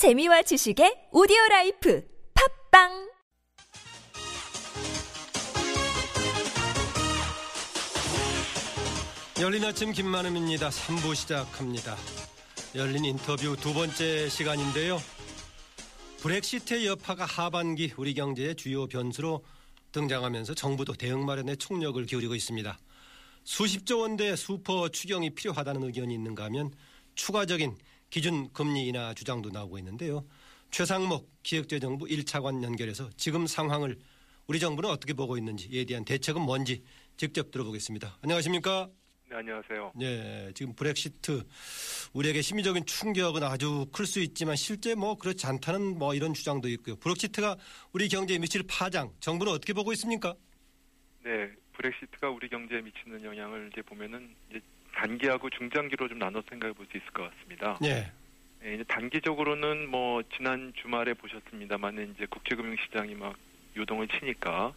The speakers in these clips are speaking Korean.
재미와 지식의 오디오 라이프 팟빵 열린 아침 김만흠입니다. 3부 시작합니다. 열린 인터뷰 두 번째 시간인데요. 브렉시트의 여파가 하반기 우리 경제의 주요 변수로 등장하면서 정부도 대응 마련에 총력을 기울이고 있습니다. 수십조 원대 슈퍼 추경이 필요하다는 의견이 있는가 하면 추가적인 기준 금리 인하 주장도 나오고 있는데요. 최상목 기획재정부 1차관 연결해서 지금 상황을 우리 정부는 어떻게 보고 있는지에 대한 대책은 뭔지 직접 들어보겠습니다. 안녕하십니까? 네, 안녕하세요. 네, 지금 브렉시트 우리에게 심리적인 충격은 아주 클 수 있지만 실제 뭐 그렇지 않다는 뭐 이런 주장도 있고요. 브렉시트가 우리 경제에 미칠 파장, 정부는 어떻게 보고 있습니까? 네, 브렉시트가 우리 경제에 미치는 영향을 이제 보면은 이제 단기하고 중장기로 좀 나눠 생각해 볼 수 있을 것 같습니다. 네, 네, 이제 단기적으로는 뭐 지난 주말에 보셨습니다만 이제 국제금융시장이 막 요동을 치니까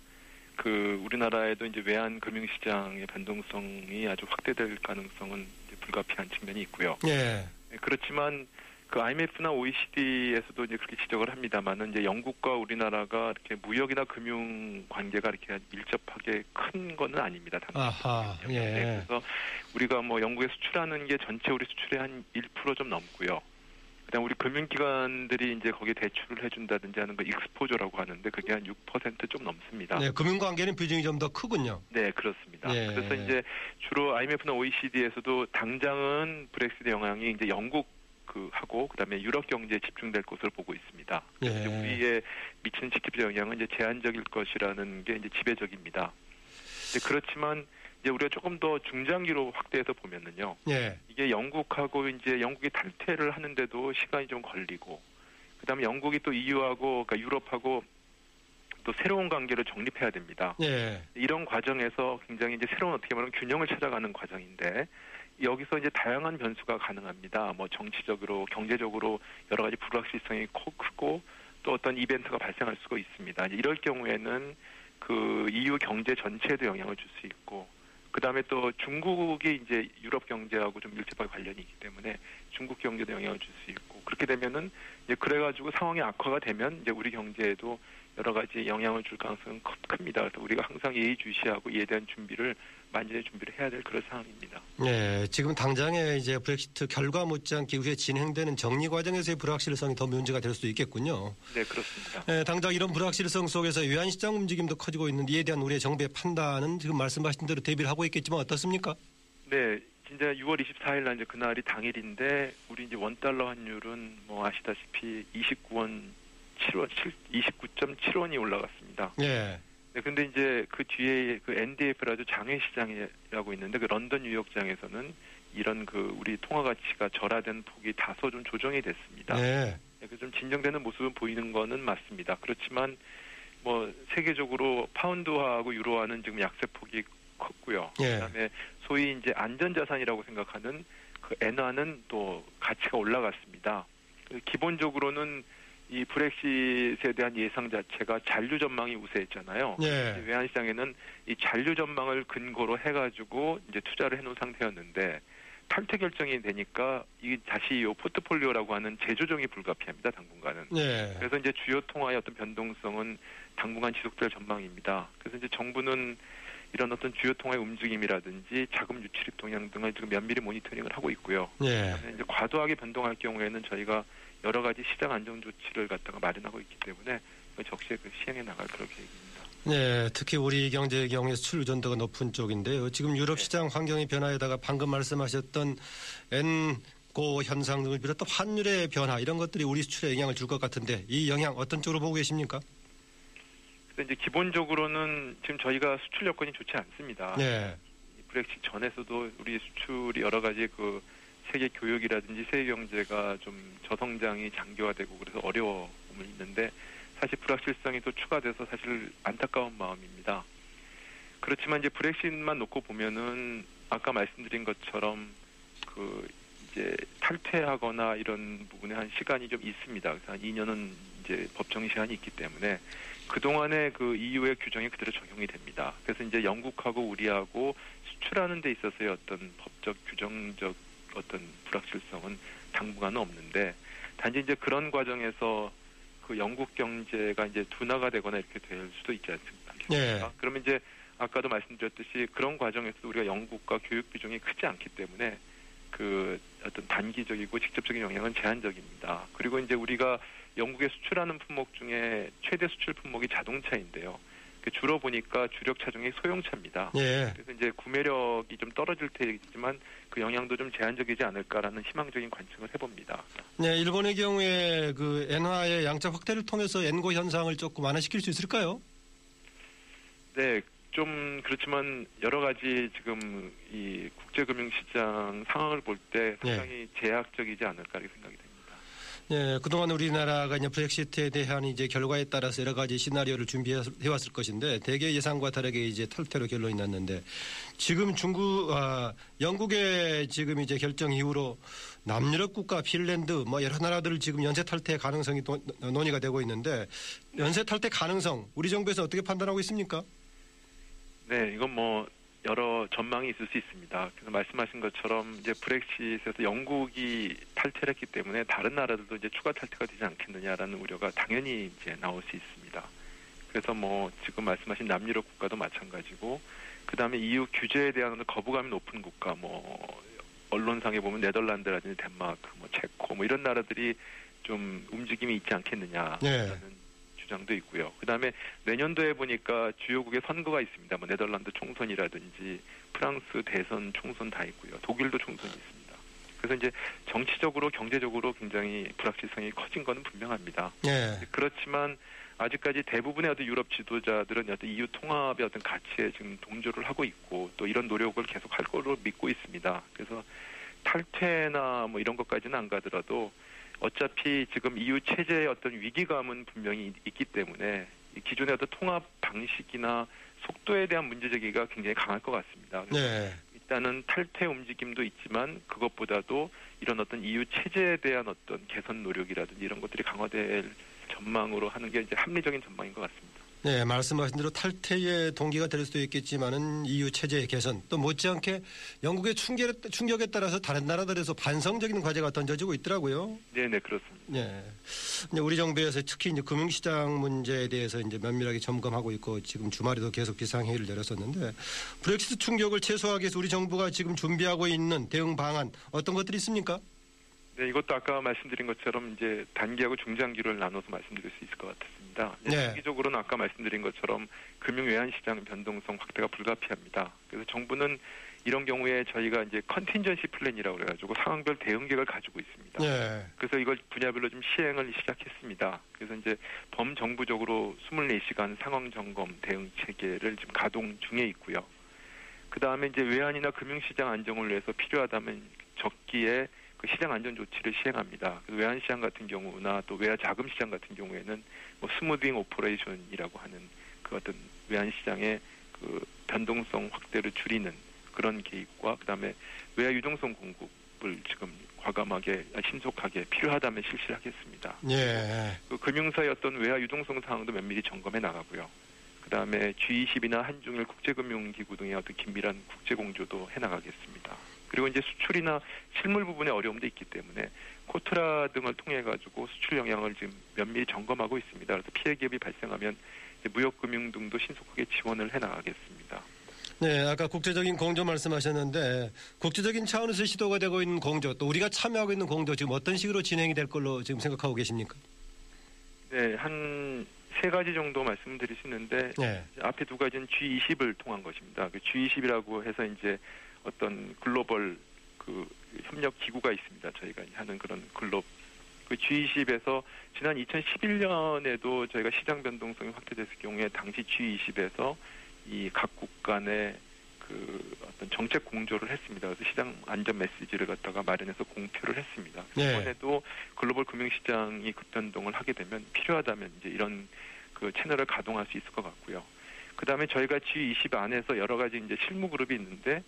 그 우리나라에도 이제 외환 금융시장의 변동성이 아주 확대될 가능성은 불가피한 측면이 있고요. 네, 네, 그렇지만 그 IMF나 OECD에서도 이제 그렇게 지적을 합니다만은 이제 영국과 우리나라가 이렇게 무역이나 금융 관계가 이렇게 밀접하게 큰 거는 아닙니다. 아하, 네, 예, 그래서 우리가 뭐 영국에 수출하는 게 전체 우리 수출의 한 1%좀 넘고요. 그다음 우리 금융기관들이 이제 거기에 대출을 해준다든지 하는 거 익스포저라고 하는데 그게 한 6%좀 넘습니다. 네, 금융 관계는 비중이 좀 더 크군요. 네, 그렇습니다. 예. 그래서 이제 주로 IMF나 OECD에서도 당장은 브렉시트 영향이 이제 영국 그 하고 그다음에 유럽 경제에 집중될 것으로 보고 있습니다. 예. 우리에 미치는 직접적 영향은 이제 제한적일 것이라는 게 이제 지배적입니다. 이제 그렇지만 이제 우리가 조금 더 중장기로 확대해서 보면은요. 예, 이게 영국하고 이제 영국이 탈퇴를 하는데도 시간이 좀 걸리고 그다음에 영국이 또 EU하고 그러니까 유럽하고 또 새로운 관계를 정립해야 됩니다. 예, 이런 과정에서 굉장히 이제 새로운 어떻게 보면 균형을 찾아가는 과정인데 여기서 이제 다양한 변수가 가능합니다. 뭐 정치적으로, 경제적으로 여러 가지 불확실성이 커- 크고 또 어떤 이벤트가 발생할 수가 있습니다. 이럴 경우에는 그 EU 경제 전체에도 영향을 줄 수 있고 그 다음에 또 중국이 이제 유럽 경제하고 좀 밀접하게 관련이 있기 때문에 중국 경제도 영향을 줄 수 있고 그렇게 되면은 이제 그래 가지고 상황이 악화가 되면 이제 우리 경제에도 여러 가지 영향을 줄 가능성은 크- 큽니다. 그래서 우리가 항상 예의주시하고 이에 대한 준비를 만전의 준비를 해야 될 그런 상황입니다. 예. 지금 당장의 이제 브렉시트 결과 못지않게 후에 진행되는 정리 과정에서의 불확실성이 더 문제가 될 수도 있겠군요. 네, 그렇습니다. 예, 당장 이런 불확실성 속에서 외환시장 움직임도 커지고 있는데 이에 대한 우리의 정부의 판단은 지금 말씀하신 대로 대비를 하고 있겠지만 어떻습니까? 네, 진짜 6월 24일 날 이제 그날이 당일인데 우리 이제 원 달러 환율은 뭐 아시다시피 29원 7원 29.7원이 올라갔습니다. 예, 네, 근데 이제 그 뒤에 그 NDF라도 장외 시장이라고 있는데 그 런던 뉴욕장에서는 이런 그 우리 통화 가치가 절하된 폭이 다소 좀 조정이 됐습니다. 예, 네, 그 좀 진정되는 모습은 보이는 거는 맞습니다. 그렇지만 뭐 세계적으로 파운드화하고 유로화는 지금 약세 폭이 컸고요. 예. 그다음에 소위 이제 안전자산이라고 생각하는 그 엔화는 또 가치가 올라갔습니다. 그 기본적으로는 이 브렉시트에 대한 예상 자체가 잔류 전망이 우세했잖아요. 예. 이제 외환 시장에는 이 잔류 전망을 근거로 해가지고 이제 투자를 해놓은 상태였는데 탈퇴 결정이 되니까 이 다시 이 포트폴리오라고 하는 재조정이 불가피합니다 당분간은. 예, 그래서 이제 주요 통화의 어떤 변동성은 당분간 지속될 전망입니다. 그래서 이제 정부는 이런 어떤 주요 통화의 움직임이라든지 자금 유출입 동향 등을 지금 면밀히 모니터링을 하고 있고요. 예. 이제 과도하게 변동할 경우에는 저희가 여러 가지 시장 안정 조치를 갖다가 마련하고 있기 때문에 그 적시에 그 시행해 나갈 그런 계획입니다. 네, 특히 우리 경제의 경우에 수출 의존도가 높은 쪽인데요. 지금 유럽 시장 환경의 변화에다가 방금 말씀하셨던 엔고 현상 등을 비롯한 환율의 변화 이런 것들이 우리 수출에 영향을 줄 것 같은데 이 영향 어떤 쪽으로 보고 계십니까? 근데 이제 기본적으로는 지금 저희가 수출 여건이 좋지 않습니다. 네, 이 브렉시 전에서도 우리 수출이 여러 가지 그 세계 교육이라든지 세계 경제가 좀 저성장이 장기화되고 그래서 어려움을 있는데 사실 불확실성이 또 추가돼서 사실 안타까운 마음입니다. 그렇지만 이제 브렉시트만 놓고 보면은 아까 말씀드린 것처럼 그 이제 탈퇴하거나 이런 부분에 한 시간이 좀 있습니다. 그래서 한 2년은 이제 법정 시한이 있기 때문에 그동안의 그 EU의 규정이 그대로 적용이 됩니다. 그래서 이제 영국하고 우리하고 수출하는 데 있어서의 어떤 법적 규정적 어떤 불확실성은 당분간은 없는데 단지 이제 그런 과정에서 그 영국 경제가 이제 둔화가 되거나 이렇게 될 수도 있지 않습니까? 예. 그러면 이제 아까도 말씀드렸듯이 그런 과정에서 우리가 영국과 교육 비중이 크지 않기 때문에 그 어떤 단기적이고 직접적인 영향은 제한적입니다. 그리고 이제 우리가 영국에 수출하는 품목 중에 최대 수출 품목이 자동차인데요. 그 주로 보니까 주력 차종이 소형차입니다. 예. 그래서 이제 구매력이 좀 떨어질 테지만 그 영향도 좀 제한적이지 않을까라는 희망적인 관측을 해봅니다. 네, 일본의 경우에 그 엔화의 양자 확대를 통해서 엔고 현상을 조금 완화시킬 수 있을까요? 네, 좀 그렇지만 여러 가지 지금 이 국제금융시장 상황을 볼 때 상당히 제약적이지 않을까 이렇게 생각이 됩니다. 예, 그동안 우리나라가 이제 브렉시트에 대한 이제 결과에 따라서 여러 가지 시나리오를 준비해 왔을 것인데 대개 예상과 다르게 이제 탈퇴로 결론이 났는데 지금 중국, 아, 영국의 지금 이제 결정 이후로 남유럽 국가 핀란드 뭐 여러 나라들 지금 연쇄 탈퇴 가능성이 또 논의가 되고 있는데 연쇄 탈퇴 가능성 우리 정부에서 어떻게 판단하고 있습니까? 네, 이건 뭐 여러 전망이 있을 수 있습니다. 그래서 말씀하신 것처럼 이제 브렉시트에서 영국이 탈퇴를 했기 때문에 다른 나라들도 이제 추가 탈퇴가 되지 않겠느냐라는 우려가 당연히 이제 나올 수 있습니다. 그래서 뭐 지금 말씀하신 남유럽 국가도 마찬가지고 그다음에 EU 규제에 대한 거부감이 높은 국가 뭐 언론상에 보면 네덜란드라든지 덴마크, 뭐 체코 뭐 이런 나라들이 좀 움직임이 있지 않겠느냐라는 네. 주장도 있고요. 그다음에 내년도에 보니까 주요국의 선거가 있습니다. 뭐 네덜란드 총선이라든지 프랑스 대선 총선 다 있고요. 독일도 총선이 있습니다. 그래서 이제 정치적으로 경제적으로 굉장히 불확실성이 커진 것은 분명합니다. 예. 그렇지만 아직까지 대부분의 어떤 유럽 지도자들은 어떤 EU 통합의 어떤 가치에 지금 동조를 하고 있고 또 이런 노력을 계속 할 거로 믿고 있습니다. 그래서 탈퇴나 뭐 이런 것까지는 안 가더라도 어차피 지금 EU 체제의 어떤 위기감은 분명히 있기 때문에 이 기존의 어떤 통합 방식이나 속도에 대한 문제 제기가 굉장히 강할 것 같습니다. 네. 일단은 탈퇴 움직임도 있지만 그것보다도 이런 어떤 EU 체제에 대한 어떤 개선 노력이라든지 이런 것들이 강화될 전망으로 하는 게 이제 합리적인 전망인 것 같습니다. 네, 말씀하신 대로 탈퇴의 동기가 될 수도 있겠지만은 EU 체제의 개선 또 못지않게 영국의 충격에, 충격에 따라서 다른 나라들에서 반성적인 과제가 던져지고 있더라고요. 네, 네 그렇습니다. 네. 우리 정부에서 특히 이제 금융시장 문제에 대해서 이제 면밀하게 점검하고 있고 지금 주말에도 계속 비상회의를 열었었는데 브렉시트 충격을 최소화하기 위해서 우리 정부가 지금 준비하고 있는 대응 방안 어떤 것들이 있습니까? 네, 이것도 아까 말씀드린 것처럼 이제 단기하고 중장기를 나눠서 말씀드릴 수 있을 것 같습니다. 네. 단기적으로는 아까 말씀드린 것처럼 금융 외환 시장 변동성 확대가 불가피합니다. 그래서 정부는 이런 경우에 저희가 이제 컨틴전시 플랜이라고 그래가지고 상황별 대응 계획을 가지고 있습니다. 네. 그래서 이걸 분야별로 좀 시행을 시작했습니다. 그래서 이제 범정부적으로 24시간 상황 점검 대응 체계를 지금 가동 중에 있고요. 그 다음에 이제 외환이나 금융시장 안정을 위해서 필요하다면 적기에 그 시장 안정 조치를 시행합니다. 그 외환 시장 같은 경우나 또 외화 자금 시장 같은 경우에는 뭐 smoothing operation이라고 하는 그 어떤 외환 시장의 그 변동성 확대를 줄이는 그런 개입과 그다음에 외화 유동성 공급을 지금 과감하게 신속하게 필요하다면 실시를 하겠습니다. 예. 그 금융사의 어떤 외화 유동성 상황도 면밀히 점검해 나가고요. 그다음에 G20이나 한중일 국제금융기구 등의 어떤 긴밀한 국제 공조도 해 나가겠습니다. 그리고 이제 수출이나 실물 부분에 어려움도 있기 때문에 코트라 등을 통해 가지고 수출 영향을 지금 면밀히 점검하고 있습니다. 그래서 피해 기업이 발생하면 무역금융 등도 신속하게 지원을 해 나가겠습니다. 네, 아까 국제적인 공조 말씀하셨는데 국제적인 차원에서 시도가 되고 있는 공조 또 우리가 참여하고 있는 공조 지금 어떤 식으로 진행이 될 걸로 지금 생각하고 계십니까? 네, 한 세 가지 정도 말씀드리시는데 네. 앞에 두 가지는 G20을 통한 것입니다. 그 G20이라고 해서 이제 어떤 글로벌 그 협력 기구가 있습니다. 저희가 하는 그런 글로 그 G20에서 지난 2011년에도 저희가 시장 변동성이 확대됐을 경우에 당시 G20에서 이 각국 간의 그 어떤 정책 공조를 했습니다. 그래서 시장 안전 메시지를 갖다가 마련해서 공표를 했습니다. 네. 이번에도 글로벌 금융시장이 급변동을 하게 되면 필요하다면 이제 이런 그 채널을 가동할 수 있을 것 같고요. 그 다음에 저희가 G20 안에서 여러 가지 이제 실무 그룹이 있는데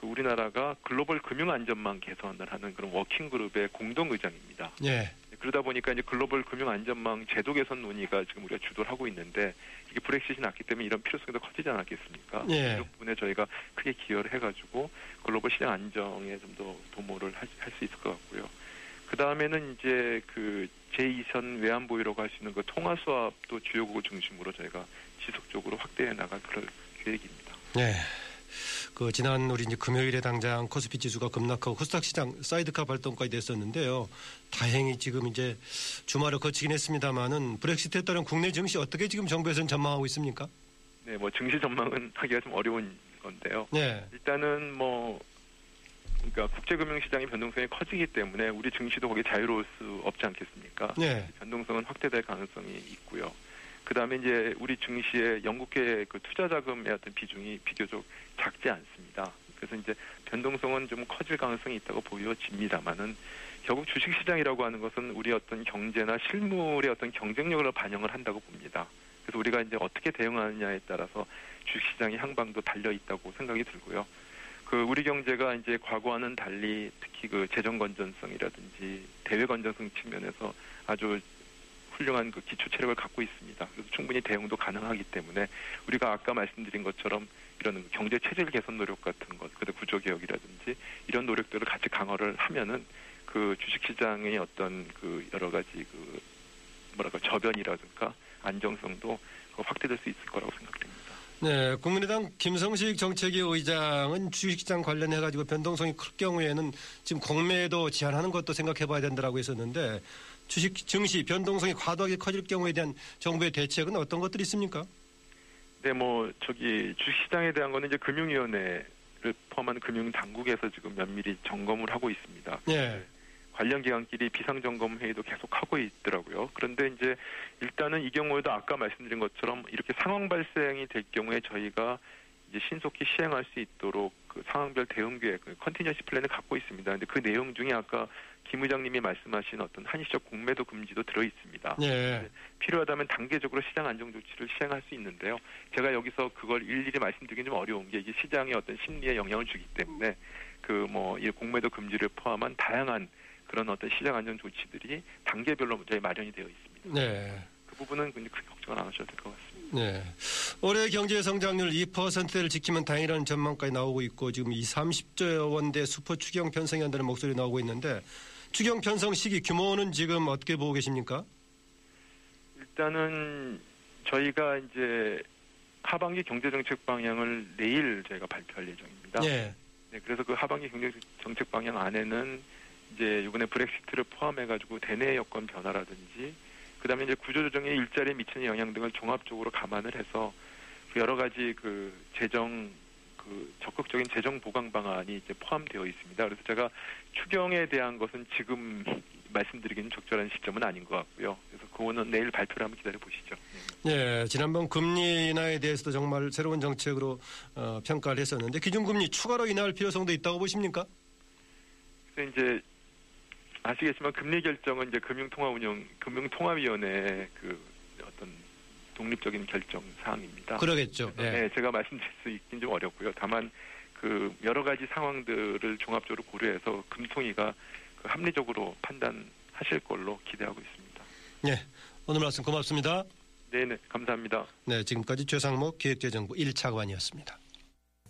그 우리나라가 글로벌 금융 안전망 개선을 하는 그런 working group의 공동 의장입니다. 예. 그러다 보니까 이제 글로벌 금융 안전망 제도 개선 논의가 지금 우리가 주도를 하고 있는데 이게 브렉시트이 났기 때문에 이런 필요성이 더 커지지 않았겠습니까? 예. 이런 부분에 저희가 크게 기여를 해가지고 글로벌 시장 안정에 좀 더 도모를 할 수 있을 것 같고요. 그 다음에는 이제 그 제2선 외환보유라고 할 수 있는 그 통화 스왑도 주요국을 중심으로 저희가 지속적으로 확대해 나갈 그럴 계획입니다. 네. 그 지난 우리 이제 금요일에 당장 코스피 지수가 급락하고 코스닥 시장 사이드카 발동까지 됐었는데요. 다행히 지금 이제 주말을 거치긴 했습니다만은 브렉시트에 따른 국내 증시 어떻게 지금 정부에서는 전망하고 있습니까? 네, 뭐 증시 전망은 하기가 좀 어려운 건데요. 네. 일단은 뭐 그러니까 국제금융시장의 변동성이 커지기 때문에 우리 증시도 거기에 자유로울 수 없지 않겠습니까? 네. 변동성은 확대될 가능성이 있고요. 그 다음에 이제 우리 증시의 영국계 그 투자 자금의 어떤 비중이 비교적 작지 않습니다. 그래서 이제 변동성은 좀 커질 가능성이 있다고 보여집니다만은 결국 주식 시장이라고 하는 것은 우리 어떤 경제나 실물의 어떤 경쟁력을 반영을 한다고 봅니다. 그래서 우리가 이제 어떻게 대응하느냐에 따라서 주식 시장의 향방도 달려 있다고 생각이 들고요. 그 우리 경제가 이제 과거와는 달리 특히 그 재정 건전성이라든지 대외 건전성 측면에서 아주 훌륭한 그 기초 체력을 갖고 있습니다. 그래서 충분히 대응도 가능하기 때문에 우리가 아까 말씀드린 것처럼 이런 경제 체질 개선 노력 같은 것, 그다음 구조 개혁이라든지 이런 노력들을 같이 강화를 하면은 그 주식 시장의 어떤 그 여러 가지 그 뭐랄까 저변이라든가 안정성도 확대될 수 있을 거라고 생각됩니다. 네, 국민의당 김성식 정책위 의장은 주식시장 관련해 가지고 변동성이 클 경우에는 지금 공매도 제한하는 것도 생각해 봐야 된다라고 했었는데 주식 증시 변동성이 과도하게 커질 경우에 대한 정부의 대책은 어떤 것들이 있습니까? 네, 뭐 저기 주식시장에 대한 거는 이제 금융위원회를 포함한 금융 당국에서 지금 면밀히 점검을 하고 있습니다. 네. 관련 기관끼리 비상점검 회의도 계속 하고 있더라고요. 그런데 이제 일단은 이 경우에도 아까 말씀드린 것처럼 이렇게 상황 발생이 될 경우에 저희가 이제 신속히 시행할 수 있도록 그 상황별 대응 계획, contingency plan을 갖고 있습니다. 근데 그 내용 중에 아까 김 의장님이 말씀하신 어떤 한시적 공매도 금지도 들어 있습니다. 네. 필요하다면 단계적으로 시장 안정 조치를 시행할 수 있는데요. 제가 여기서 그걸 일일이 말씀드리긴 좀 어려운 게 이게 시장의 어떤 심리에 영향을 주기 때문에 그 뭐 이 공매도 금지를 포함한 다양한 그런 어떤 시장 안정 조치들이 단계별로 저희 마련이 되어 있습니다. 네. 그 부분은 크게 걱정 안 하셔도 될 것 같습니다. 네. 올해 경제 성장률 2%를 지키면 다행이라는 전망까지 나오고 있고 지금 이 30조 원대 수퍼 추경 편성이 한다는 목소리 나오고 있는데 추경 편성 시기 규모는 지금 어떻게 보고 계십니까? 일단은 저희가 이제 하반기 경제정책 방향을 내일 저희가 발표할 예정입니다. 네. 네, 그래서 그 하반기 경제정책 방향 안에는 이제 이번에 브렉시트를 포함해가지고 대내 여건 변화라든지 그다음에 이제 구조조정의 일자리에 미치는 영향 등을 종합적으로 감안을 해서 그 여러 가지 그 재정 그 적극적인 재정 보강 방안이 이제 포함되어 있습니다. 그래서 제가 추경에 대한 것은 지금 말씀드리기는 적절한 시점은 아닌 것 같고요. 그래서 그거는 내일 발표를 한번 기다려 보시죠. 네, 지난번 금리 인하에 대해서도 정말 새로운 정책으로 어, 평가를 했었는데 기준금리 추가로 인하할 필요성도 있다고 보십니까? 그래서 이제 아시겠지만 금리 결정은 이제 금융통화운영 금융통화위원회 그 어떤 독립적인 결정 사항입니다. 그러겠죠. 네. 네. 제가 말씀드릴 수 있긴 좀 어렵고요. 다만 그 여러 가지 상황들을 종합적으로 고려해서 금통위가 그 합리적으로 판단하실 걸로 기대하고 있습니다. 네, 오늘 말씀 고맙습니다. 네, 네, 감사합니다. 네, 지금까지 최상목 기획재정부 1차관이었습니다.